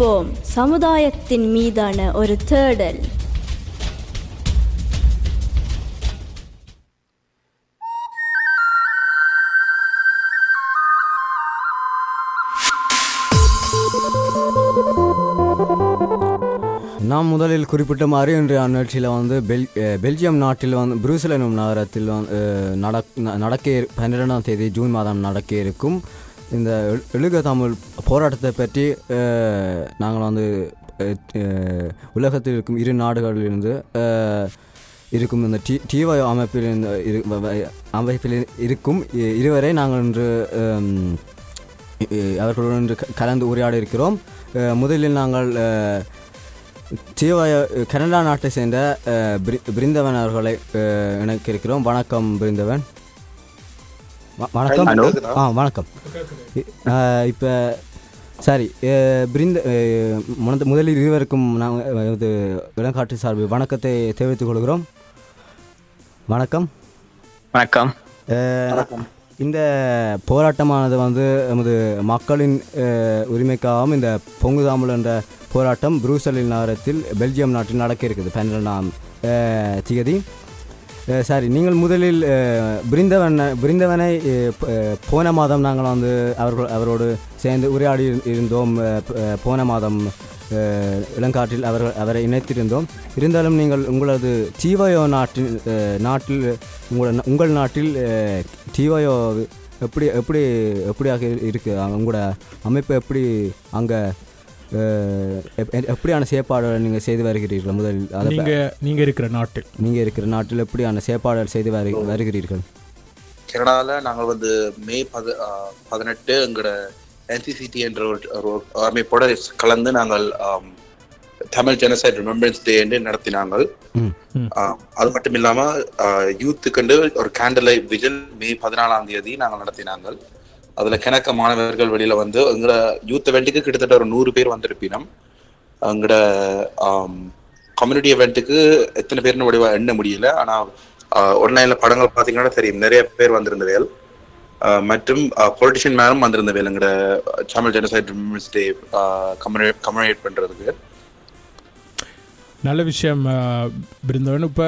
விழித்திருப்போம் சமுதாயத்தின் மீதான ஒரு தேடல். நாம் முதலில் குறிப்பிட்ட மாதிரி இன்று அந்நிகழ்ச்சியில் வந்து பெல் பெல்ஜியம் நாட்டில் வந்து புரூசல் எனும் நகரத்தில் வந்து நடக்க பன்னிரெண்டாம் தேதி ஜூன் மாதம் நடக்க இருக்கும். இந்த எழுக தமிழ் போராட்டத்தை பற்றி நாங்கள் வந்து உலகத்தில் இருக்கும் இரு நாடுகளிலிருந்து இருக்கும் இந்த டி டிஒய் அமைப்பில் இந்த அமைப்பில் இருக்கும் இருவரை நாங்கள் இன்று அவர்களுடன் இன்று கலந்து உரையாட இருக்கிறோம். முதலில் நாங்கள் அஹ், கனடா நாட்டை சேர்ந்த அஹ், பிருந்தவன் அவர்களை இணைக்கிருக்கிறோம் இணைக்க இருக்கிறோம். வணக்கம் பிருந்தவன். வணக்கம். ஆ வணக்கம். இப்போ சரி பிருந்த முனது- முதலில் இருவருக்கும் நாங்கள் இது இளங்காட்டு சார்பு வணக்கத்தை தெரிவித்துக் கொள்கிறோம். வணக்கம். வணக்கம். அஹ், இந்த போராட்டமானது வந்து நமது மக்களின் உரிமைக்காகவும் இந்த பொங்கு தாமல் என்ற போராட்டம் புரூசலில் நகரத்தில் பெல்ஜியம் நாட்டில் நடக்க இருக்குது. பன்னிரெண்டாம் அஹ், திகதி. சாரி நீங்கள் முதலில் அஹ், பிரிந்தவனை பிருந்தவனை போன மாதம் நாங்கள் வந்து அவர்கள் அவரோடு சேர்ந்து உரையாடி இருந்தோம். போன மாதம் இளங்காட்டில் இளங்காற்றில் அவர்கள் அவரை இணைத்திருந்தோம். இருந்தாலும் நீங்கள் உங்களது டீவயோ நாட்டில் நாட்டில் உங்களோட உங்கள் நாட்டில் டிவையோ எப்படி எப்படி எப்படியாக இருக்குது உங்களோட அமைப்பு எப்படி? அங்கே எப்படியான செயற்பாடுகள் நீங்கள் செய்து வருகிறீர்கள் முதலில் அதை நீங்க நீங்க இருக்கிற நாட்டில். நீங்கள் இருக்கிற நாட்டில் எப்படியான செயற்பாடுகள் செய்து வரு வருகிறீர்கள்? கனடாவில் நாங்கள் வந்து மே பத ஆஹ் பதினெட்டு எங்களோட என்சிசிடி என்ற ஒரு அமைப்போட கலந்து நாங்கள் தமிழ் ஜெனசைட் ரிமெம்பரன்ஸ் டே என்று. ஆஹ் அது மட்டும் இல்லாம யூத்துக்கண்டு ஒரு கேண்டல் விஜன் மே பதினாலாம் தேதி நாங்கள் நடத்தினாங்கள். அதுல கிணக்க மாணவர்கள் வெளியில வந்து எங்களோட யூத் eventக்கு கிட்டத்தட்ட ஒரு நூறு பேர் வந்திருப்பினோம். எங்களோட கம்யூனிட்டி eventக்கு எத்தனை பேர்னு வடிவா எண்ண முடியல. ஆனா ஒன்லைன்ல படங்கள் பாத்தீங்கன்னா தெரியும். நிறைய பேர் வந்திருந்தவைகள். மற்றும் பொலிட்டிஷியன் மேலும் வந்திருந்தவைகள் எங்களோட தமிழ் ஜெனசைட் டே கம்யூனேட் பண்றதுக்கு. நல்ல விஷயம் பிருந்தவன் இப்போ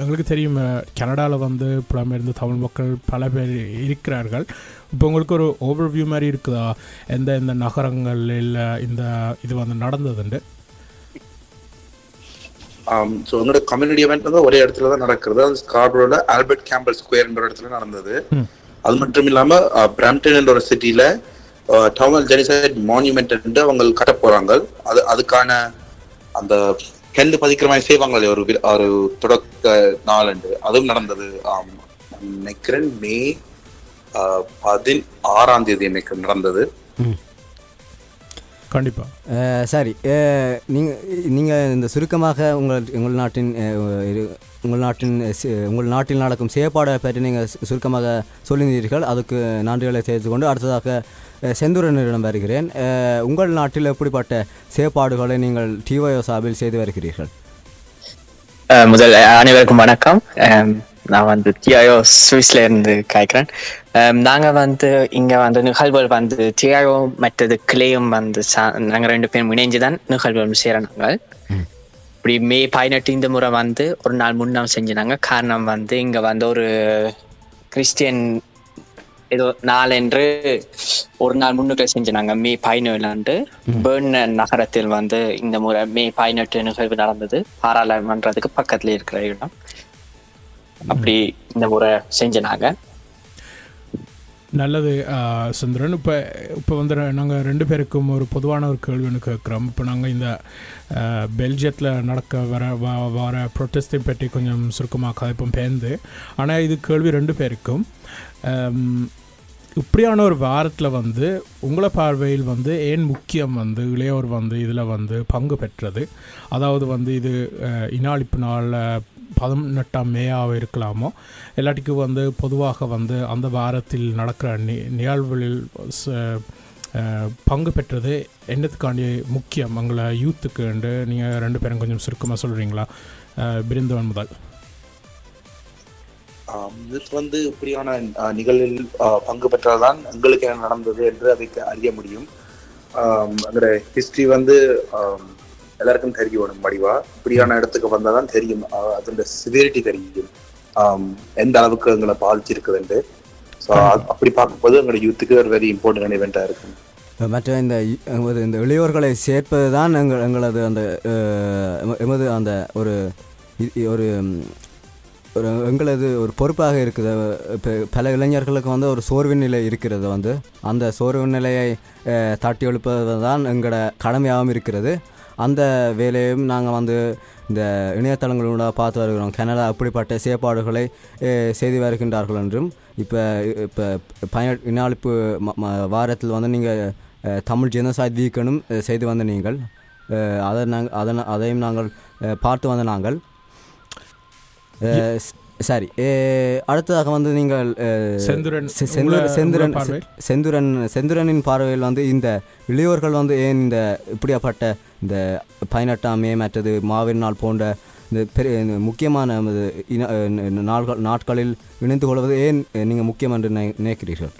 எங்களுக்கு தெரியும் கனடாவில் வந்து புலம்பெயர்ந்த தமிழ் மக்கள் பல பேர் இருக்கிறார்கள். இப்போ உங்களுக்கு ஒரு ஓவர்வியூ மாதிரி இருக்குதா? எந்த எந்த நகரங்களில் இந்த இது வந்து நடந்ததுண்டு? ஸோ எங்களோட கம்யூனிட்டி event வந்து ஒரே இடத்துல தான் நடக்கிறது. அது ஸ்கார்பரோட ஆல்பர்ட் கேம்பல் ஸ்கொயர்ன்ற இடத்துல நடந்தது. அது மட்டும் இல்லாம பிராம்டன் என்ற ஒரு சிட்டில டவுன் ஜெனிசைட் மான்யூமெண்ட் அவங்க கட்ட போறாங்க அது அதுக்கான அந்த கெண்டு பதிக்கிற மாதிரி செய்வாங்களே ஒரு ஒரு தொடக்க நாளண்டு அதுவும் நடந்தது நினைக்கிறேன் மே ஆஹ், பதினாறாம் தேதி எனக்கு நடந்தது. கண்டிப்பாக சரி. நீங்கள் நீங்கள் இந்த சுருக்கமாக உங்கள் உங்கள் நாட்டின் உங்கள் நாட்டின் உங்கள் நாட்டில் நடக்கும் செயற்பாடை பற்றி நீங்கள் சுருக்கமாக சொல்லியிருந்தீர்கள். அதுக்கு நன்றிகளை தெரிவித்து கொண்டு அடுத்ததாக செந்தூரனிடம் வருகிறேன். உங்கள் நாட்டில் எப்படிப்பட்ட செயற்பாடுகளை நீங்கள் டிஒயோ சார்பில் செய்து வருகிறீர்கள்? முதல் அனைவருக்கும் வணக்கம். நான் வந்து டிஐஓ சுவிஸ்ல இருந்து காய்க்கிறேன். நாங்க வந்து இங்க வந்து நிகழ்வுகள் வந்து டிஐஓ மற்றது கிளேயும் வந்து சா- நாங்க ரெண்டு பேரும் இணைஞ்சு தான் நிகழ்வுகள் செய்யறோம் நாங்கள் இப்படி மே பதினெட்டு இந்த முறை வந்து ஒரு நாள் முன்னம் செஞ்சினாங்க. காரணம் வந்து இங்க வந்து ஒரு கிறிஸ்டியன் ஏதோ நாளென்று ஒரு நாள் முன்னுக்கு செஞ்சினாங்க. மே பதினேழு பேர்ன் நகரத்தில் வந்து இந்த முறை மே பதினெட்டு நிகழ்வு நடந்தது. பாராளுமன்றத்துக்கு பக்கத்துல இருக்கிற இடம். அப்படி இந்த முறை செஞ்சனாங்க. நல்லது சுந்தரன். இப்போ இப்போ வந்து நாங்கள் ரெண்டு பேருக்கும் ஒரு பொதுவான ஒரு கேள்வி ஒன்று கேட்குறோம். இப்போ நாங்கள் இந்த பெல்ஜியத்தில் நடக்க வர வ- வர ப்ரொட்டஸ்டை பற்றி கொஞ்சம் சுருக்கமாக கதைப்போம் பேர்ந்து ஆனால் இது கேள்வி ரெண்டு பேருக்கும். இப்படியான ஒரு வாரத்தில் வந்து உங்களை பார்வையில் வந்து ஏன் முக்கியம் வந்து இளையோர் வந்து இதில் வந்து பங்கு பெற்றது? அதாவது வந்து இது இனாளிப்பு நாளில் பதினெட்டாம் மேயாக இருக்கலாமோ? இல்லாட்டிக்கு வந்து பொதுவாக வந்து அந்த வாரத்தில் நடக்கிற நி நிகழ்வுகளில் ச- பங்கு பெற்றது என்னத்துக்காண்டி முக்கியம்? எங்களை யூத்துக்குண்டு நீங்கள் ரெண்டு பேரும் கொஞ்சம் சுருக்கமாக சொல்கிறீங்களா பிரிந்தவன் முதல். இது வந்து இப்படியான நிகழ்வில் பங்கு பெற்றால்தான் எங்களுக்கு என்ன நடந்தது என்று அதை அறிய முடியும். ஆம், அதோட ஹிஸ்டரி வந்து எல்லாருக்கும் தெரியணும் வடிவா இப்படியான இடத்துக்கு வந்தாதான் தெரியும் ஆ, அதோட சிவியரிட்டி தெரியும். எந்த அளவுக்கு எங்களை பாதிச்சிருக்குதுன்ட்டு. ஸோ அப்படி பார்க்கும்போது எங்களோட யூத்துக்கு ஒரு வெரி இம்பார்ட்டன்ட் இவெண்ட்டாக இருக்கும் மற்ற இந்த இந்த இளையோர்களை சேர்ப்பது தான் எங்கள் எங்களது அந்த எமது அந்த ஒரு ஒரு ஒரு எங்களது ஒரு பொறுப்பாக இருக்குது. இப்போ பல இளைஞர்களுக்கு வந்து ஒரு சோர்வு நிலை இருக்கிறது வந்து. அந்த சோர்வு நிலையை தட்டி எழுப்பது தான் எங்களோட கடமையாகவும் இருக்கிறது. அந்த வேலையும் நாங்கள் வந்து இந்த இணையதளங்களோட பார்த்து வருகிறோம். கனடா அப்படிப்பட்ட செயற்பாடுகளை செய்து வருகின்றார்கள் என்றும் இப்போ இப்போ பய இனாளிப்பு வாரத்தில் வந்து நீங்கள் தமிழ் ஜெனசாய்ட் வீக்கனும் செய்து வந்த நீங்கள் அதை நாங்கள் அதை அதையும் நாங்கள் பார்த்து வந்த நாங்கள் ஸ்- சரி அஹ், அடுத்ததாக வந்து நீங்கள் அஹ், செந்துரன், செந்துரன் செந்துரன் செந்துரனின் பார்வையில் வந்து இந்த இளையோர்கள் வந்து ஏன் இந்த இப்படியாப்பட்ட இந்த பதினெட்டாம் மே மற்றது மாவீர் நாள் போன்ற இந்த பெரிய முக்கியமான அஹ் நாள்கள் நாட்களில் இணைந்து கொள்வது ஏன் நீங்கள் முக்கியம் என்று நினை- நினைக்கிறீர்கள்?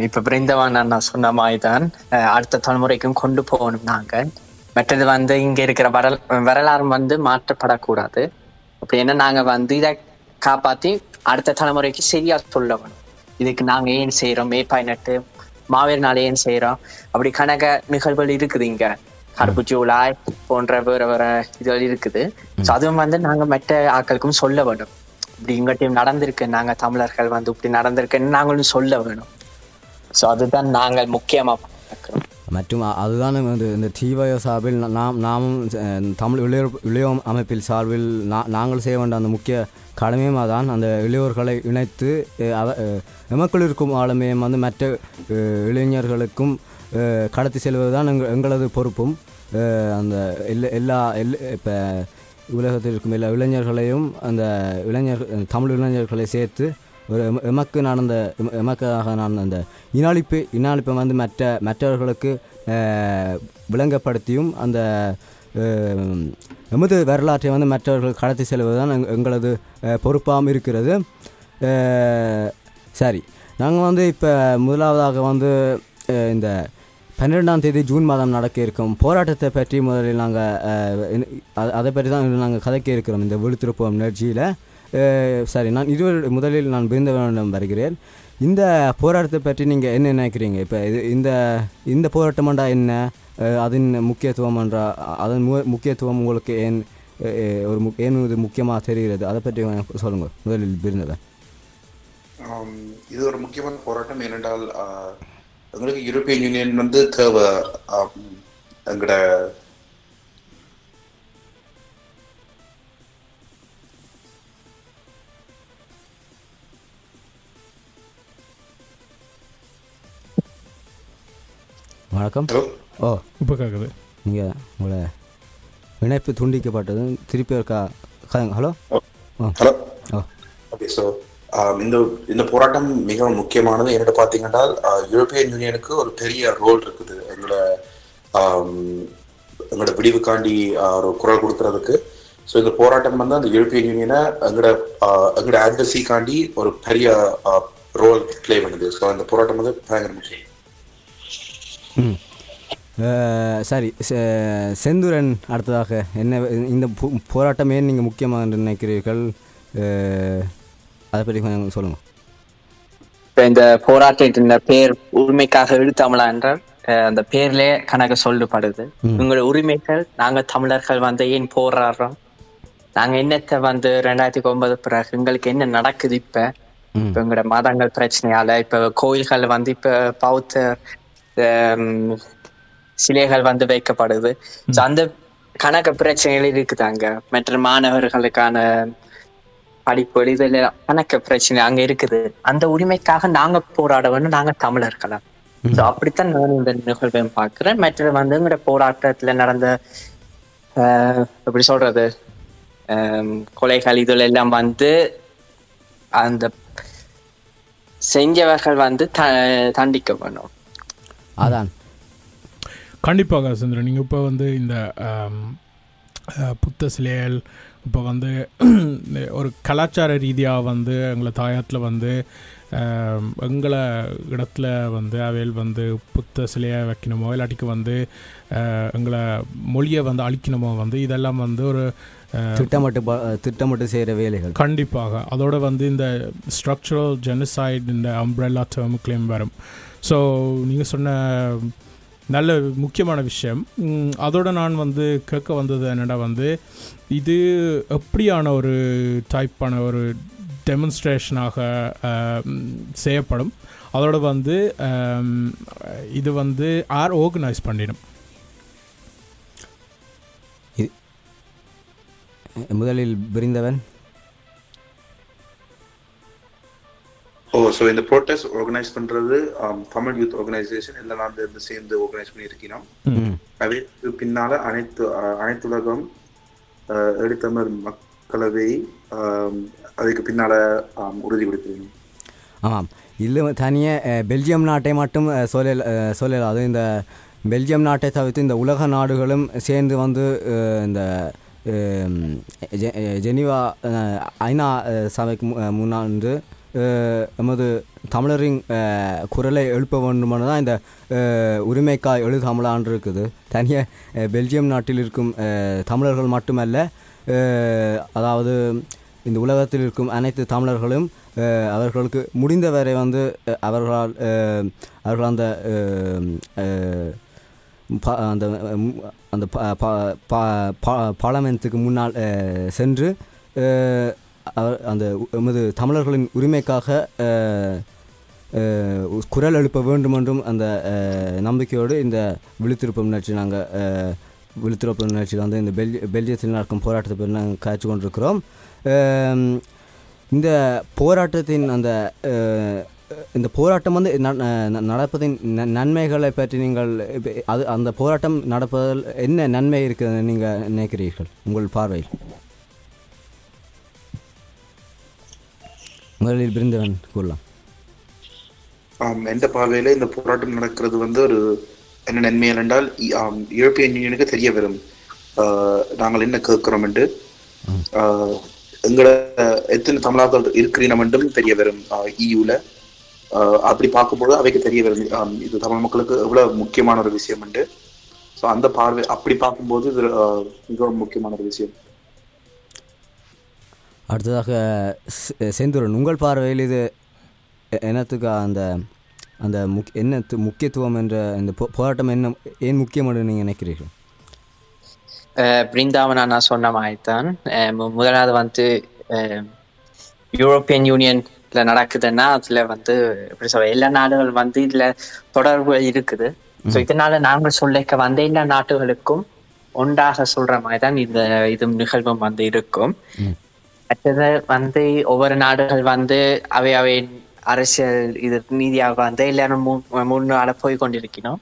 இப்ப பிருந்தவான் அண்ணா சொன்ன மாதிரி தான் அடுத்த தலைமுறைக்கும் கொண்டு போகணும் நாங்க மற்றது வந்து இங்க இருக்கிற வரல் வரலாறு வந்து மாற்றப்படக்கூடாது. அப்படின்னா நாங்க வந்து இதை காப்பாத்தி அடுத்த தலைமுறைக்கு சரியா சொல்ல இதுக்கு நாங்க ஏன் செய்யறோம் மே பதினெட்டு மாவீர் நாள் ஏன் செய்யறோம் அப்படி கணக்க நிகழ்வுகள் இருக்குது இங்க. கருப்பு ஜூலாய் போன்ற வேற வேற இதுகள் இருக்குது. ஸோ அதுவும் வந்து நாங்க மற்ற ஆட்களுக்கும் சொல்ல வேணும். இப்படி இங்கட்டையும் நடந்திருக்கு நாங்க தமிழர்கள் வந்து இப்படி நடந்திருக்குன்னு நாங்களும் சொல்ல வேணும். ஸோ அதுதான் நாங்கள் முக்கியமா பார்க்கிறோம். மற்றும் அதுதான் வந்து இந்த தீவய சார்பில் நாம் நாமும் தமிழ் இளையோர் இளையோர் அமைப்பில் சார்பில் நாங்கள் செய்ய வேண்டிய அந்த முக்கிய கடமையும் அதான். அந்த இளையோர்களை இணைத்து அவ எமக்குள் இருக்கும் ஆளுமையும் வந்து மற்ற இளைஞர்களுக்கும் கடத்தி செல்வது தான் எங்கள் எங்களது பொறுப்பும். அந்த எல்லா எல்லா எல் இப்போ உலகத்தில் இருக்கும் எல்லா இளைஞர்களையும் அந்த இளைஞர் தமிழ் இளைஞர்களை சேர்த்து ஒரு எமக்கு நடந்த எமக்காக நடந்த அந்த இனாளிப்பு இனாளிப்பை வந்து மற்ற மற்றவர்களுக்கு விளங்கப்படுத்தியும் அந்த எமது வரலாற்றை வந்து மற்றவர்கள் கடத்தி செல்வது தான் எங்களது பொறுப்பாகவும் இருக்கிறது. சரி. நாங்கள் வந்து இப்போ முதலாவதாக வந்து இந்த பன்னிரெண்டாம் தேதி ஜூன் மாதம் நடக்க இருக்கும் போராட்டத்தை பற்றி முதலில் நாங்கள் அதை பற்றி தான் நாங்கள் கதைக்க இருக்கிறோம். இந்த விழுத்திருப்போம் நிகழ்ச்சியில். சரி நான் இருவர் முதலில் நான் பிரிந்தவனிடம் வருகிறேன். இந்த போராட்டத்தை பற்றி நீங்கள் என்ன நினைக்கிறீங்க? இப்போ இது இந்த இந்த போராட்டம்டா என்ன? அதன் முக்கியத்துவம் என்றா அதன் மு முக்கியத்துவம் உங்களுக்கு ஏன் ஒரு மு ஏன் இது முக்கியமாக தெரிகிறது? அதை பற்றி சொல்லுங்கள் முதலில் பிரிந்தவன் இது ஒரு முக்கியமான போராட்டம். ஏனென்றால் எங்களுக்கு யூரோப்பியன் யூனியன் வந்து தேவை. எங்களோட வணக்கம். ஹலோ. ஓ. இப்போ கேட்குது நீங்கள் உங்களை இணைப்பு துண்டிக்கப்பட்டது திருப்பி இருக்கா கதைங்க ஹலோ. ஆ ஹலோ. ஓ. ஓகே ஸோ இந்த இந்த போராட்டம் மிகவும் முக்கியமானது. என்னோட பார்த்தீங்கன்னா யூரோப்பியன் யூனியனுக்கு ஒரு பெரிய ரோல் இருக்குது. எங்களோட ஆம், எங்களோட விடிவுக்காண்டி ஆஹ், ஒரு குரல் கொடுக்கறதுக்கு. ஸோ இந்த போராட்டம் வந்து அந்த யூரோப்பியன் யூனியனை எங்களோட ஆஹ், எங்களோட அட்வசிக்காண்டி ஒரு பெரிய ரோல் ப்ளே பண்ணுது. ஸோ அந்த போராட்டம் வந்து பயங்கர முக்கியம். சரி செந்துரன் அடுத்ததாக என்ன இந்த போ- போராட்டம் நீங்கள் முக்கியமாக நினைக்கிறீர்கள்? அஹ், அதை பற்றி கொஞ்சம் சொல்லுங்கள் இப்ப இந்த போராட்டத்தின் பேர் உரிமைக்காக எழுத்தாமலா என்றால் அஹ், அந்த பேர்லயே கணக்கு சொல்லப்படுது. உங்களோட உரிமைகள் நாங்க தமிழர்கள் வந்து ஏன் போராடுறோம்? நாங்க என்னத்தை வந்து ரெண்டாயிரத்தி ஒன்பது பிறகு எங்களுக்கு என்ன நடக்குது இப்ப? இப்ப எங்களோட மதங்கள் பிரச்சனையால இப்ப கோயில்கள் வந்து இப்ப பௌத்த சிலைகள் வந்து வைக்கப்படுது. அந்த கணக்கு பிரச்சனைகள் இருக்குதாங்க மற்ற மாணவர்களுக்கான படிப்பு இதுல கணக்கு பிரச்சனை அங்க இருக்குது. அந்த உரிமைக்காக நாங்க போராட வேண்டும் நாங்க தமிழர்களா. அப்படித்தான் நான் இந்த நிகழ்வை பார்க்கிறேன். மற்றது வந்து எங்களோட போராட்டத்துல நடந்த எப்படி சொல்றது? கொலைகள் இதுல எல்லாம் வந்து அந்த செஞ்சவர்கள் வந்து த தண்டிக்க வேணும். அதான். கண்டிப்பாக சந்திரன் நீங்கள் இப்போ வந்து இந்த புத்த சிலைகள் இப்போ வந்து ஒரு கலாச்சார ரீதியாக வந்து எங்களை தாயத்தில் வந்து எங்களை இடத்துல வந்து அவையில் வந்து புத்த சிலையை வைக்கணுமோ இல்லாட்டிக்கு வந்து எங்களை மொழியை வந்து அழிக்கணுமோ வந்து இதெல்லாம் வந்து ஒரு திட்டமிட்டு திட்டமிட்டு செய்கிற வேலைகள். கண்டிப்பாக. அதோட வந்து இந்த ஸ்ட்ரக்சரல் ஜெனசைட் இந்த அம்ப்ரெல்லா டேர்முக்குள்ளேயும் வரும். ஸோ நீங்கள் சொன்ன நல்ல முக்கியமான விஷயம். அதோட நான் வந்து கேட்க வந்தது என்னடா வந்து இது எப்படியான ஒரு டைப்பான ஒரு டெமன்ஸ்ட்ரேஷனாக செய்யப்படும். அதோட வந்து இது வந்து ஆர் ஆர்கனைஸ் பண்ணிடும். முதலில் விரிந்தவன். ஓ ஸோ இந்த ப்ரோட்டஸ்ட் ஆர்கனைஸ் பண்றது ஆம், தமிழ் யூத் ஆர்கனைசேஷன் எல்லாம் நான் இருந்து சேர்ந்து ஆர்கனைஸ் பண்ணியிருக்கிறோம் ம். அதுக்கு பின்னால அனைத்து அனைத்துலகம் எடுத்தமிழ் மக்களவை அதுக்கு பின்னால ஆம், உறுதி கொடுத்திருக்கணும். ஆமாம். இல்லை தனியாக பெல்ஜியம் நாட்டை மட்டும் சொல்லல அஹ், சொல்லல. அது இந்த பெல்ஜியம் நாட்டை தவிர்த்து இந்த உலக நாடுகளும் சேர்ந்து வந்து இந்த ஜெனீவா ஐநா சபைக்கு முன்னாண்டு நமது தமிழரின் குரலை எழுப்ப வேண்டுமென தான் இந்த உரிமைக்காய் எழுதாமலான் இருக்குது தனியாக பெல்ஜியம் நாட்டில் இருக்கும் தமிழர்கள் மட்டுமல்ல அதாவது இந்த உலகத்தில் இருக்கும் அனைத்து தமிழர்களும் அவர்களுக்கு முடிந்தவரை வந்து அவர்களால் அவர்கள் அந்த ப- அந்த அந்த ப- ப- ப- ப- பார்லமெண்ட்டுக்கு முன்னால் சென்று அந்த எமது தமிழர்களின் உரிமைக்காக குரல் எழுப்ப வேண்டும் என்றும் அந்த நம்பிக்கையோடு இந்த விழுத்திருப்பு நிகழ்ச்சி நாங்கள் விழித்திருப்பு நிகழ்ச்சியில் வந்து இந்த பெல்ஜி பெல்ஜியத்தில் நடக்கும் போராட்டத்தை பற்றி நாங்கள் காய்ச்சி கொண்டிருக்கிறோம். இந்த போராட்டத்தின் அந்த இந்த போராட்டம் வந்து ந- ந- நடப்பதின் ந- நன்மைகளை பற்றி நீங்கள் அது அந்த போராட்டம் நடப்பதில் என்ன நன்மை இருக்குதுன்னு நீங்கள் நினைக்கிறீர்கள் உங்கள் பார்வையில்? முதலில் பிரிந்தவன் கூறலாம். ஆம், எந்த பார்வையில இந்த போராட்டம் நடக்கிறது வந்து ஒரு என்ன நன்மை என்றால் யூரோப்பியன் யூனியனுக்கு தெரிய வரும். நாங்கள் என்ன கேட்கிறோம் என்று? எங்கள எத்தனை தமிழர்கள் இருக்கிறீனம் என்றும் தெரிய வரும். இயூல அப்படி பார்க்கும்போது அவைக்கு தெரிய வரும். இது தமிழ் மக்களுக்கு எவ்வளவு முக்கியமான ஒரு விஷயம் என்று. ஸோ அந்த பார்வை அப்படி பார்க்கும்போது இது மிகவும் முக்கியமான ஒரு விஷயம். அடுத்ததாக செந்தூரன் உங்கள் பார்வையில் இது என்னத்துக்கு அந்த அந்த முக் என்ன முக்கியத்துவம் என்ற இந்த போராட்டம் என்ன ஏன் முக்கியம் என்று நீங்கள் நினைக்கிறீர்கள்? பிருந்தாவனா நான் சொன்ன மாதிரி தான் முதலாவது வந்து யூரோப்பியன் யூனியன்ல நடக்குதுன்னா அதுல வந்து எப்படி சொல்ற எல்லா நாடுகள் வந்து இதுல தொடர்பு இருக்குது. ஸோ இதனால நாங்கள் சொல்லிக்க வந்த எல்லா நாட்டுகளுக்கும் ஒன்றாக சொல்ற மாதிரி தான் இந்த இது நிகழ்வும் வந்து இருக்கும். அடுத்தது வந்து ஒவ்வொரு நாடுகள் வந்து அவை அவை அரசியல் இது நீதியாக வந்து எல்லாரும் முன்னால போய் கொண்டிருக்கணும்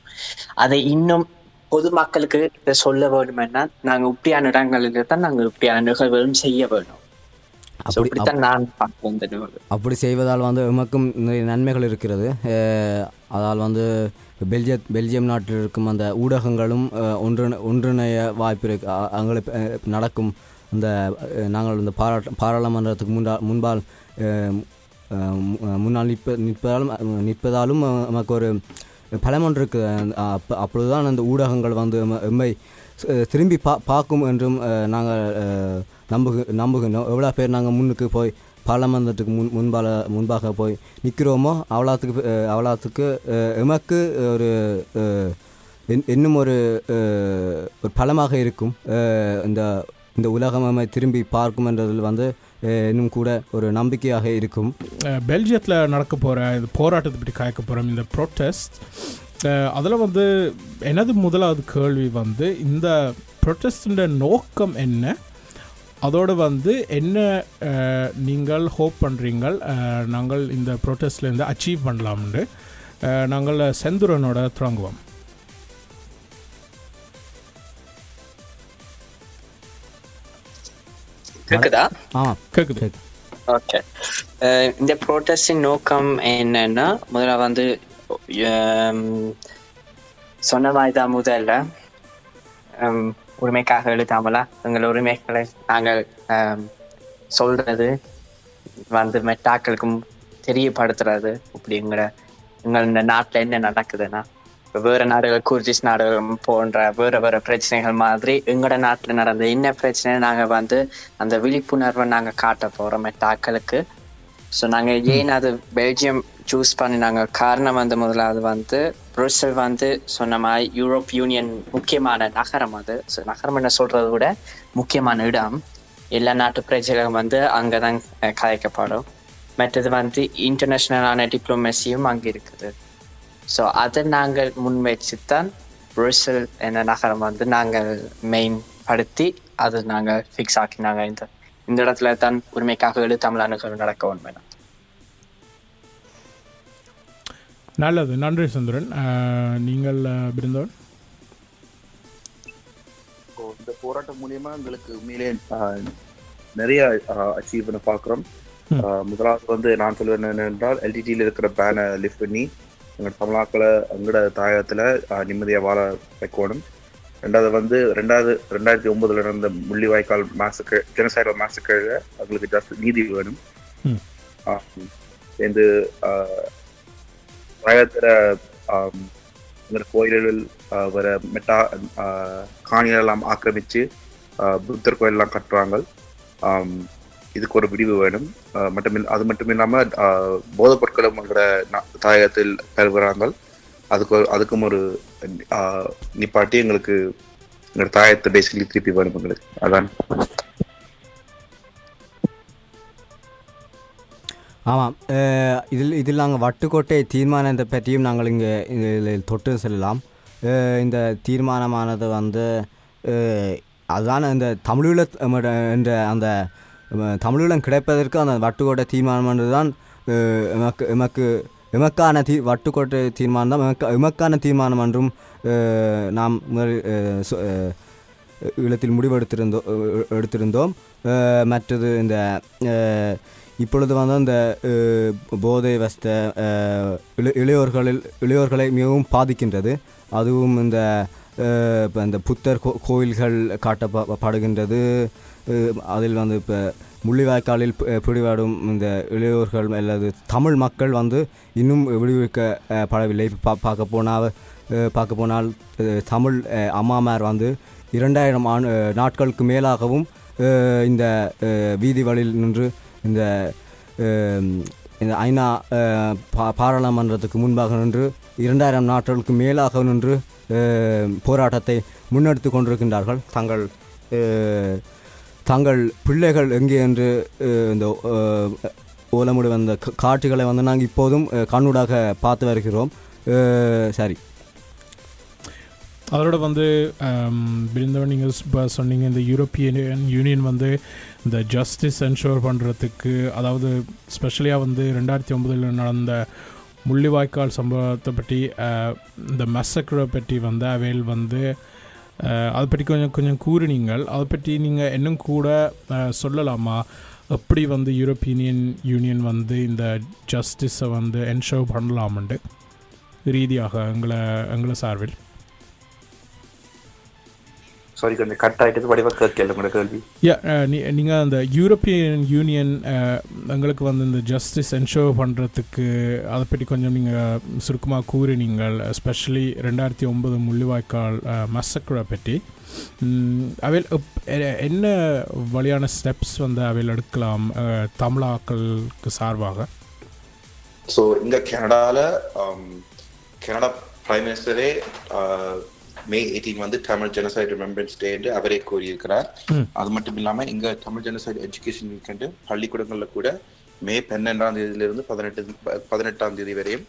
அதை இன்னும் பொதுமக்களுக்கு இதை சொல்ல வேண்டுமென்னா நாங்க இப்படியான இடங்களில் தான் நாங்க இப்படியான நிகழ்வுகளும் செய்ய வேணும் அப்படி செய்வதால் வந்து எமக்கும் நிறைய நன்மைகள் இருக்கிறது. அதால் வந்து பெல்ஜிய பெல்ஜியம் நாட்டில் இருக்கும் அந்த ஊடகங்களும் ஒன்று ஒன்றிணைய வாய்ப்பு இருக்கு. அங்கே நடக்கும். இந்த நாங்கள் இந்த பாராட்ட பாராளுமன்றத்துக்கு முன்பா முன்பால் முன்னால் நிற்ப நிற்பதாலும் நிற்பதாலும் நமக்கு ஒரு பலம் ஒன்று இருக்குது அப்போ அப்ப அப்பொழுதுதான் அந்த ஊடகங்கள் வந்து எம்மை திரும்பி பா பார்க்கும் என்றும் நாங்கள் அஹ், நம்புகு நம்புகின்றோம். எவ்வளோ பேர் நாங்கள் முன்னுக்கு போய் பாராளுமன்றத்துக்கு முன் முன்பால முன்பாக போய் நிற்கிறோமோ அவ்வளோத்துக்கு அவ்வளோத்துக்கு எமக்கு ஒரு இன்னும் ஒரு ஒரு பலமாக இருக்கும். இந்த இந்த உலகம் நம்ம திரும்பி பார்க்கும் என்றதில் வந்து இன்னும் கூட ஒரு நம்பிக்கையாக இருக்கும். பெல்ஜியத்தில் நடக்க போகிற இந்த போராட்டத்தை பற்றி காய்க்க போகிறோம் இந்த ப்ரொட்டஸ்ட் அதில் வந்து எனது முதலாவது கேள்வி வந்து இந்த ப்ரொட்டஸ்டின் நோக்கம் என்ன? அதோடு வந்து என்ன நீங்கள் ஹோப் பண்ணுறீங்கள் நாங்கள் இந்த ப்ரொட்டஸ்ட்லேருந்து அச்சீவ் பண்ணலாம்னு நாங்கள் செந்துரனோட தொடங்குவோம் இருக்குதா ஆமாம் கேட்குது ஓகே இந்த ப்ரோட்டஸ்டின் நோக்கம் என்னன்னா முதல்ல வந்து சொன்ன மாதிரி தான் முதல்ல உரிமைக்காக எழுதாமலா எங்கள் உரிமைகளை நாங்கள் சொல்றது வந்து மெட்டாக்களுக்கும் தெரியப்படுத்துறது அப்படிங்கிற எங்கள் இந்த நாட்டில் என்ன நடக்குதுன்னா வேற நாடுகள் குர்திஸ் நாடுகள் போன்ற வேற வேற பிரச்சனைகள் மாதிரி எங்களோட நாட்டில் நடந்த என்ன பிரச்சனை நாங்கள் வந்து அந்த விழிப்புணர்வை நாங்கள் காட்ட போகிறோம் மெட்டாக்களுக்கு ஸோ நாங்கள் ஏன் அது பெல்ஜியம் சூஸ் பண்ணினாங்க? காரணம் வந்து முதலாவது வந்து புருசல் வந்து சொன்ன மாதிரி யூரோப் யூனியன் முக்கியமான நகரம் அது. ஸோ நகரம் என்ன சொல்றதை விட முக்கியமான இடம். எல்லா நாட்டு பிரஜைகளும் வந்து அங்கே தான் கலைக்கப்படும். மற்றது வந்து இன்டர்நேஷ்னலான டிப்ளமேசியும் அங்கே இருக்குது. ஸோ அதை நாங்கள் முன்வச்சு தான் புருசல் என்ற நகரம் வந்து நாங்கள் மெயின் படுத்தி அது நாங்கள் ஃபிக்ஸ் ஆக்கினாங்க. இந்த இந்த இடத்துல தான் உரிமைக்காக எழு தமிழானுகள் நடக்க உண்மை நல்லது. நன்றி சுந்தரன். நீங்கள் பிருந்தவன் So, இந்த போராட்டம் மூலியமா எங்களுக்கு உண்மையிலே ஆஹ், நிறைய அச்சீவ் பண்ண பாக்குறோம் ம். ஆஹ், முதலாவது வந்து நான் சொல்லுவேன் என்னென்றால் எல்டிடியில் இருக்கிற பேனை லிஃப்ட் பண்ணி எங்களோட தமிழாக்களை எங்களோட தாயகத்துல ஆஹ், நிம்மதியா வாழ வைக்கணும். ரெண்டாவது வந்து ரெண்டாவது ரெண்டாயிரத்தி ஒன்பதுல நடந்த முள்ளிவாய்க்கால் மாசக்கர் ஜெனசைடல் மாசக்கர் அவங்களுக்கு ஜஸ்ட் நீதி வேணும். சேர்ந்து ஆஹ், தாயகத்துல ஆஹ், எங்களோட கோயில்கள் ஆஹ், வர மெட்டா ஆக்கிரமிச்சு ஆஹ், புத்தர் கோயில் எல்லாம் கட்டுறாங்க இதுக்கு ஒரு விடிவு வேணும். மட்டுமில் அது மட்டும் இல்லாம போதைப் பொருட்களும் என்கிற தாயகத்தில் பெறுகிறாங்க அதுக்கு ஒரு- அதுக்கும் ஒரு ஆஹ், நிப்பாட்டி எங்களுக்கு எங்களோட தாயத்தை பேசிக்கலி திருப்பி வேணும் எங்களுக்கு. அதான். ஆமாம். அஹ், இதில் இதில் நாங்கள் வட்டுக்கோட்டை தீர்மானத்தை பற்றியும் நாங்கள் இங்கே இதில் தொட்டு செல்லலாம். அஹ், இந்த தீர்மானமானது வந்து அஹ், அதுதான் இந்த தமிழீழ என்ற அந்த தமிழீழம் கிடைப்பதற்கு அந்த வட்டுக்கோட்டை தீர்மானம் தான் எமக்கு எமக்கு எமக்கான தீ வட்டுக்கோட்டை தீர்மானம் தான் எமக்கு எமக்கான தீர்மானம் என்றும் நாம் முதல் சொ- ஈழத்தில் முடிவெடுத்திருந்தோம் எடுத்திருந்தோம். மற்றது இந்த இப்பொழுது வந்து அந்த போதை வஸ்த இளையோர்களில் இளையோர்களை மிகவும் பாதிக்கின்றது. அதுவும் இந்த இப்போ இந்த புத்தர் கோ கோயில்கள் காட்டப்படுகின்றது அதில் வந்து இப்போ முள்ளிவாய்க்காலில் பிடிவாடும் இந்த இளையோர்கள் அல்லது தமிழ் மக்கள் வந்து இன்னும் விடுவிக்கப்படவில்லை பா பார்க்க போனால் பார்க்க போனால் தமிழ் அம்மாமார் வந்து இரண்டாயிரம் ஆண் நாட்களுக்கு மேலாகவும் இந்த வீதி வழியில் நின்று இந்த இந்த ஐநா பா- பாராளுமன்றத்துக்கு முன்பாக நின்று இரண்டாயிரம் நாட்களுக்கு மேலாக நின்று போராட்டத்தை முன்னெடுத்து கொண்டிருக்கின்றார்கள். தங்கள் தங்கள் பிள்ளைகள் எங்கே என்று இந்த ஓலமுடி வந்த காட்சிகளை வந்து நாங்கள் இப்போதும் கண்ணூடாக பார்த்து வருகிறோம். சரி. அதோட வந்து பிருந்தவன் நீங்கள் இப்போ சொன்னீங்க இந்த யூரோப்பியன் யூனியன் வந்து இந்த ஜஸ்டிஸ் என்ஷோர் பண்ணுறதுக்கு அதாவது ஸ்பெஷலியாக வந்து ரெண்டாயிரத்தி ஒம்பதில் நடந்த முள்ளிவாய்க்கால் சம்பவத்தை பற்றி இந்த மெசக்கரை பற்றி வந்து அவையில் வந்து அதை பற்றி கொஞ்சம் கொஞ்சம் கூறினீங்கள். அதை பற்றி நீங்கள் இன்னும் கூட சொல்லலாமா? எப்படி வந்து யூரோப்பியன் யூனியன் வந்து இந்த ஜஸ்டிஸை வந்து என்ஷோர் பண்ணலாம்ண்டு ரீதியாக எங்களை எங்களை சார்பில். சாரி கொஞ்சம் கட் ஆகிட்டு வடிவ கேட்கல உங்களோட கேள்வி. யா நீங்கள் அந்த யூரோப்பியன் யூனியன் எங்களுக்கு வந்து இந்த ஜஸ்டிஸ் என்ஷோர் பண்ணுறதுக்கு அதை பற்றி கொஞ்சம் நீங்கள் சுருக்கமாக கூறினீங்கள் எஸ்பெஷலி ரெண்டாயிரத்தி ஒன்பது முள்ளிவாய்க்கால் மசக்கரை பற்றி அவையில் என்ன வழியான ஸ்டெப்ஸ் வந்து அவையில் எடுக்கலாம் அஹ், தமிழாக்களுக்கு சார்பாக? ஸோ இங்க கனடால கனடா பிரைம் மினிஸ்டரே மே எயிட்டீன் வந்து தமிழ் ஜெனசைட் ரிமெம்பரன்ஸ் டே என்று அவரே கூறியிருக்கிறார். அது மட்டும் இல்லாம இங்க தமிழ் ஜெனசைட் எஜுகேஷன் வீக்கெண்டு பள்ளிக்கூடங்கள்ல கூட மே பன்னெண்டாம் தேதியில இருந்து பதினெட்டு பதினெட்டாம் தேதி வரையும்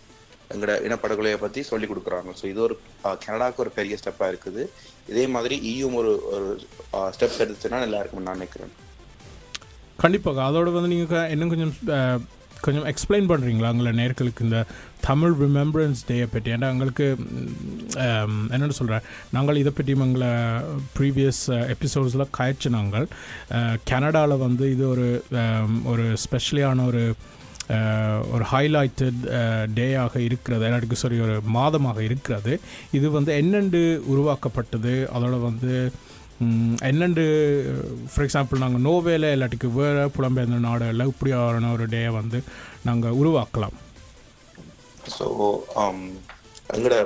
எங்களோட இனப்படுகொலையை பத்தி சொல்லி கொடுக்குறாங்க. ஸோ இது ஒரு அஹ், கனடாக்கு ஒரு பெரிய ஸ்டெப்பா இருக்குது. இதே மாதிரி ஈயும் ஒரு ஒரு ஸ்டெப்ஸ் எடுத்துச்சுன்னா நல்லா இருக்கும்னு நான் நினைக்கிறேன். கண்டிப்பாக. அதோட வந்து நீங்கள் இன்னும் கொஞ்சம் கொஞ்சம் எக்ஸ்பிளைன் பண்ணுறீங்களா உங்களை நேர்களுக்கு இந்த தமிழ் ரிமெம்பரன்ஸ் டேயை பற்றி ஏன்னா எங்களுக்கு என்னென்னு சொல்கிறேன் நாங்கள் இதை பற்றி எங்களை ப்ரீவியஸ் எபிசோட்ஸில் காய்ச்சி நாங்கள். கனடாவில் வந்து இது ஒரு ஒரு ஸ்பெஷலியான ஒரு ஒரு ஹைலைட்டட் டேயாக இருக்கிறது. எனக்கு சாரி ஒரு மாதமாக இருக்கிறது. இது வந்து என்னென்று உருவாக்கப்பட்டது? அதோட வந்து ம், என்னென்று ஃபார் எக்ஸாம்பிள் நாங்கள் நோவேல இல்லாட்டிக்கு வேறு புலம்பெயர்ந்த நாடுகளில் இப்படியான ஒரு டேயை வந்து நாங்கள் உருவாக்கலாம் ஸோ எங்களோட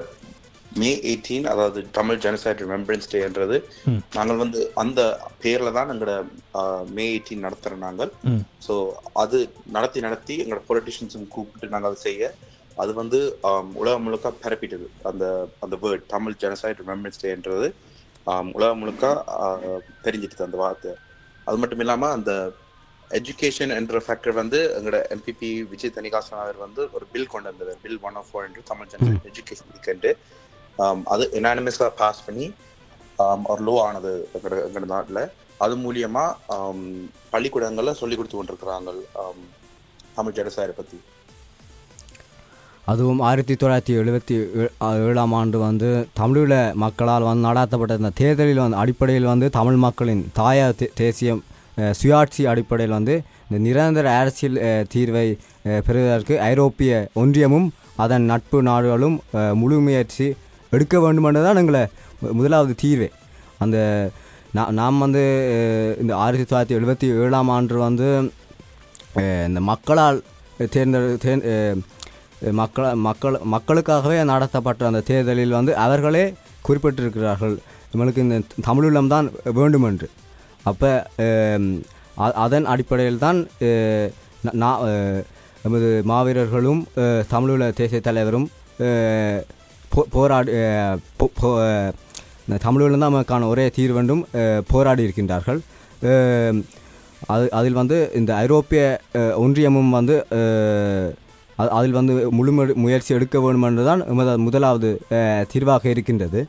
மே எயிட்டீன் அதாவது தமிழ் ஜெனசைட் ரிமெம்பரன்ஸ் டேன்றது. நாங்கள் வந்து அந்த பேர்ல தான் எங்களோட மே எயிட்டீன் நடத்துகிற நாங்கள். ஸோ அது நடத்தி நடத்தி எங்களோட பொலிட்டிஷியன்ஸும் கூப்பிட்டு நாங்கள் அதை செய்ய அது வந்து உலகம் முழுக்க பரப்பிட்டது அந்த அந்த வேர்ட் தமிழ் ஜெனசைட் ரிமெம்பரன்ஸ் டேன்றது உலகம் முழுக்க ஆ, தெரிஞ்சிட்டுது அந்த வார்த்தை. அது மட்டும் இல்லாம அந்த எஜுகேஷன் என்ற ஃபேக்டர் வந்து எங்களோட எம்பிபி விஜய் தனிகாசன் அவர் வந்து ஒரு பில் கொண்டு வந்தது பில் ஒன் ஆஃப் ஃபோர் என்று தமிழ் ஜெனரல் எஜுகேஷன் வீக்கெண்டு அது எனானிமஸாக பாஸ் பண்ணி ஒரு லோ ஆனது எங்களோட எங்களோட நாட்டில். அது மூலியமா ஆம், பள்ளிக்கூடங்கள்ல சொல்லி கொடுத்து கொண்டிருக்கிறாங்க தமிழ் ஜெனசாயரை பத்தி. அதுவும் ஆயிரத்தி தொள்ளாயிரத்தி எழுபத்தி ஏழாம் ஆண்டு வந்து தமிழீழ மக்களால் வந்து நடாத்தப்பட்ட இந்த தேர்தலில் வந்து அடிப்படையில் வந்து தமிழ் மக்களின் தாய தேசியம் சுயாட்சி அடிப்படையில் வந்து இந்த நிரந்தர அரசியல் தீர்வை பெறுவதற்கு ஐரோப்பிய ஒன்றியமும் அதன் நட்பு நாடுகளும் அஹ், முழு முயற்சி எடுக்க வேண்டுமென்றதான் எங்களை முதலாவது தீர்வே. அந்த நா- நாம் வந்து இந்த ஆயிரத்தி தொள்ளாயிரத்தி எழுபத்தி ஏழாம் ஆண்டு வந்து இந்த மக்களால் தேர்ந்தெடு மக்கள் மக்கள் மக்களுக்காகவே நடத்தப்பட்ட அந்த தேர்தலில் வந்து அவர்களே குறிப்பிட்டிருக்கிறார்கள். நம்மளுக்கு இந்த தமிழீழம் தான் வேண்டும் என்று அப்போ அதன் அடிப்படையில் தான் நான் நமது மாவீரர்களும் தமிழீழ தேசிய தலைவரும் போ- போராடி போ- தமிழீழம் தான் நமக்கான ஒரே தீர்வென்றும் போராடி இருக்கின்றார்கள். அது அதில் வந்து இந்த ஐரோப்பிய ஒன்றியமும் வந்து அதில் வந்து முழு முயற்சி எடுக்க வேண்டும் என்றுதான் எமது முதலாவது தீர்வாக இருக்கின்றது.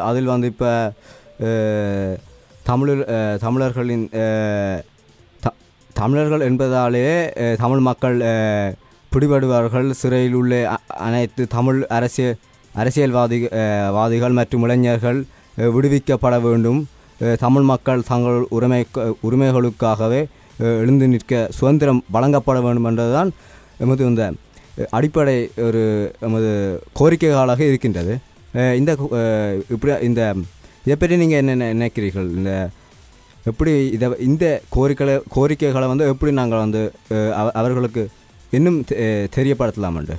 அதில் வந்து இப்போ தமிழர் தமிழர்களின் த- தமிழர்கள் என்பதாலே தமிழ் மக்கள் பிடிபடுவார்கள். சிறையில் உள்ள அனைத்து தமிழ் அரசியல் அரசியல்வாதி வாதிகள் மற்றும் இளைஞர்கள் விடுவிக்கப்பட வேண்டும். தமிழ் மக்கள் தங்கள் உரிமை உரிமைகளுக்காகவே எழுந்து நிற்க சுதந்திரம் வழங்கப்பட வேண்டும் என்றதுதான் எமது இந்த அடிப்படை ஒரு எமது கோரிக்கைகளாக இருக்கின்றது. இந்த இப்படி இந்த இதை பற்றி நீங்கள் என்ன நினைக்கிறீர்கள்? இந்த எப்படி இதை இந்த கோரிக்கை கோரிக்கைகளை வந்து எப்படி நாங்கள் வந்து அவ- அவர்களுக்கு இன்னும் தெ- தெரியப்படுத்தலாம் என்று?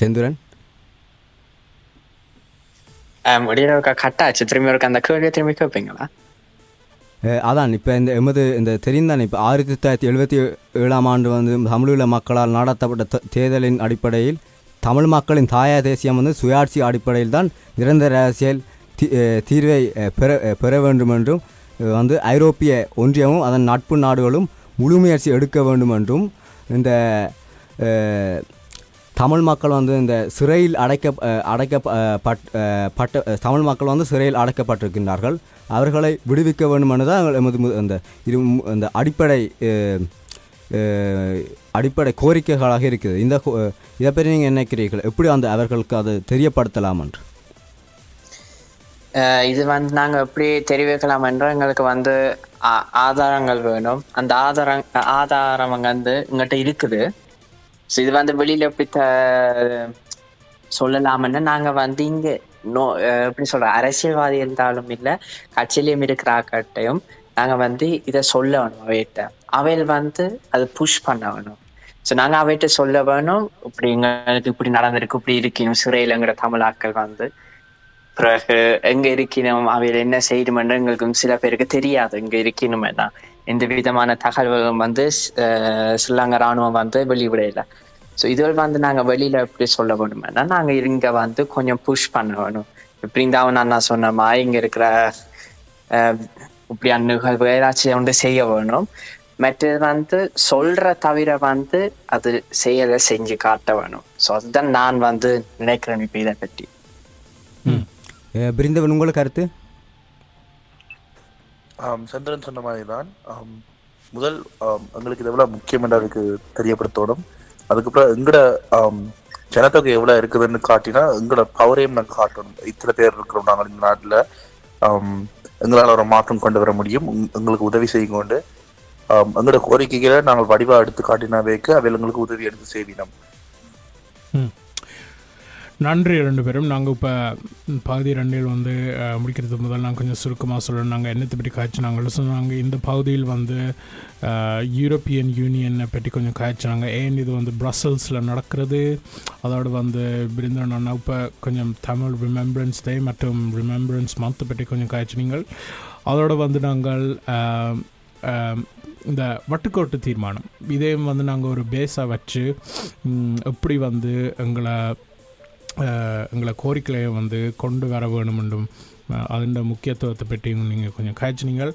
செந்துரன்? முடியல இருக்கா கட்டாச்சு. திரும்பி இருக்க அந்த கேள்வியை திரும்பி கேட்பீங்களா? அதான் இப்போ இந்த எமது இந்த தெரிந்தான் இப்போ ஆயிரத்தி தொள்ளாயிரத்தி எழுபத்தி ஏழாம் ஆண்டு வந்து தமிழீழ மக்களால் நடத்தப்பட்ட தேர்தலின் அடிப்படையில் தமிழ் மக்களின் தாயா தேசியம் வந்து சுயாட்சி அடிப்படையில் தான் நிரந்தர அரசியல் தீ- தீர்வை பெற பெற வேண்டும் என்றும் வந்து ஐரோப்பிய ஒன்றியமும் அதன் நட்பு நாடுகளும் முழுமுயற்சி எடுக்க வேண்டும் என்றும் இந்த தமிழ் மக்கள் வந்து இந்த சிறையில் அடைக்க அடைக்க பட் பட்ட தமிழ் மக்கள் வந்து சிறையில் அடைக்கப்பட்டிருக்கின்றார்கள். அவர்களை விடுவிக்க வேண்டும் என்று எமது அந்த இரு அந்த அடிப்படை அடிப்படை கோரிக்கைகளாக இருக்குது இந்த கோ- இதை பற்றி நீங்கள் நினைக்கிறீர்கள்? எப்படி அந்த அவர்களுக்கு அது தெரியப்படுத்தலாம் என்று? இது வந்து நாங்கள் எப்படி தெரிவிக்கலாம் என்று எங்களுக்கு வந்து ஆ- ஆதாரங்கள் வேணும். அந்த ஆதாரம் ஆதாரம் வந்து எங்கிட்ட இருக்குது. ஸோ இது வந்து வெளியில எப்படி த- சொல்லலாம்னு நாங்க வந்து இங்க நோ அஹ் எப்படி சொல்ற அரசியல்வாதி இருந்தாலும் இல்லை கட்சியிலையும் இருக்கிற ஆக்கட்டையும் நாங்க வந்து இதை சொல்ல வேணும் அவைகிட்ட அவையில் வந்து அது புஷ் பண்ண வேணும். ஸோ நாங்க அவைகிட்ட சொல்ல வேணும் இப்படி எங்களுக்கு இப்படி நடந்திருக்கு இப்படி இருக்கணும் சிறையிலங்கிற தமிழாக்கள் வந்து. பிறகு எங்க இருக்கணும் அவையில் என்ன செய்யணுமென்று எங்களுக்கு சில பேருக்கு தெரியாது இங்க இருக்கணும் என்ன எந்த விதமான தகவல்களும் வந்து அஹ், ஸ்ரீலங்கா ராணுவம் வந்து வெளிவிடல. ஸோ இதுகள் வந்து நாங்க வெளியில எப்படி சொல்ல வேணும்னா நாங்க இங்க வந்து கொஞ்சம் புஷ் பண்ண வேணும் இப்படி இருந்தாவும் நான் சொன்னோமா இங்கே இங்க இருக்கிற அஹ், இப்படியான நிகழ்வு ஏதாச்சும் ஒன்று செய்ய வேணும். மற்றது வந்து சொல்ற தவிர வந்து அது செயலை செஞ்சு காட்ட வேணும். ஸோ அதுதான் நான் வந்து நினைக்கிறேன் இப்போ இதை பற்றி. பிரிந்தவன் உங்கள் கருத்து? சந்திரன் சொன்ன மாதிரி தான் முதல் எங்களுக்கு இது எவ்வளவு முக்கியம் என்று தெரியப்படுத்தோடும் தெரியப்படுத்தணும். அதுக்கப்புறம் எங்கட ஜனத்தொகை எவ்வளவு இருக்குதுன்னு காட்டினா எங்களோட பவரையும் நாங்கள் காட்டணும். இத்தனை பேர் இருக்கிறோம் நாங்கள் இந்த நாட்டில். எங்களால் ஒரு மாற்றம் கொண்டு வர முடியும். எங்களுக்கு உதவி செய்யும் கொண்டு எங்களோட கோரிக்கைகளை நாங்கள் வடிவா எடுத்து காட்டினாவேக்கு அவையில் எங்களுக்கு உதவி எடுத்து செய்வினோம். நன்றி ரெண்டு பேரும். நாங்கள் இப்போ பகுதி ரெண்டில் வந்து முடிக்கிறதுக்கு முதல் நான் கொஞ்சம் சுருக்கமாக சொல்லணும். நாங்கள் என்னத்தை பற்றி காய்ச்சினாங்களோ சொன்னாங்க இந்த பகுதியில் வந்து யூரோப்பியன் யூனியனை பற்றி கொஞ்சம் காய்ச்சினாங்க ஏன் இது வந்து ப்ரஸல்ஸில் நடக்கிறது? அதோடு வந்து பிருந்தன் இப்போ கொஞ்சம் தமிழ் ரிமெம்பரன்ஸ் டே மற்றும் ரிமெம்பரன்ஸ் மந்த்தை பற்றி கொஞ்சம் காய்ச்சினீங்கள். அதோடு வந்து நாங்கள் இந்த வட்டுக்கோட்டு தீர்மானம். இதையும் வந்து நாங்கள் ஒரு பேஸாக வச்சு எப்படி வந்து எங்களை எங்களை கோரிக்கையை வந்து கொண்டு வர வேணும் என்றும் அதன் முக்கியத்துவத்தை பற்றியும் நீங்கள் கொஞ்சம் காய்ச்சினீங்கள்.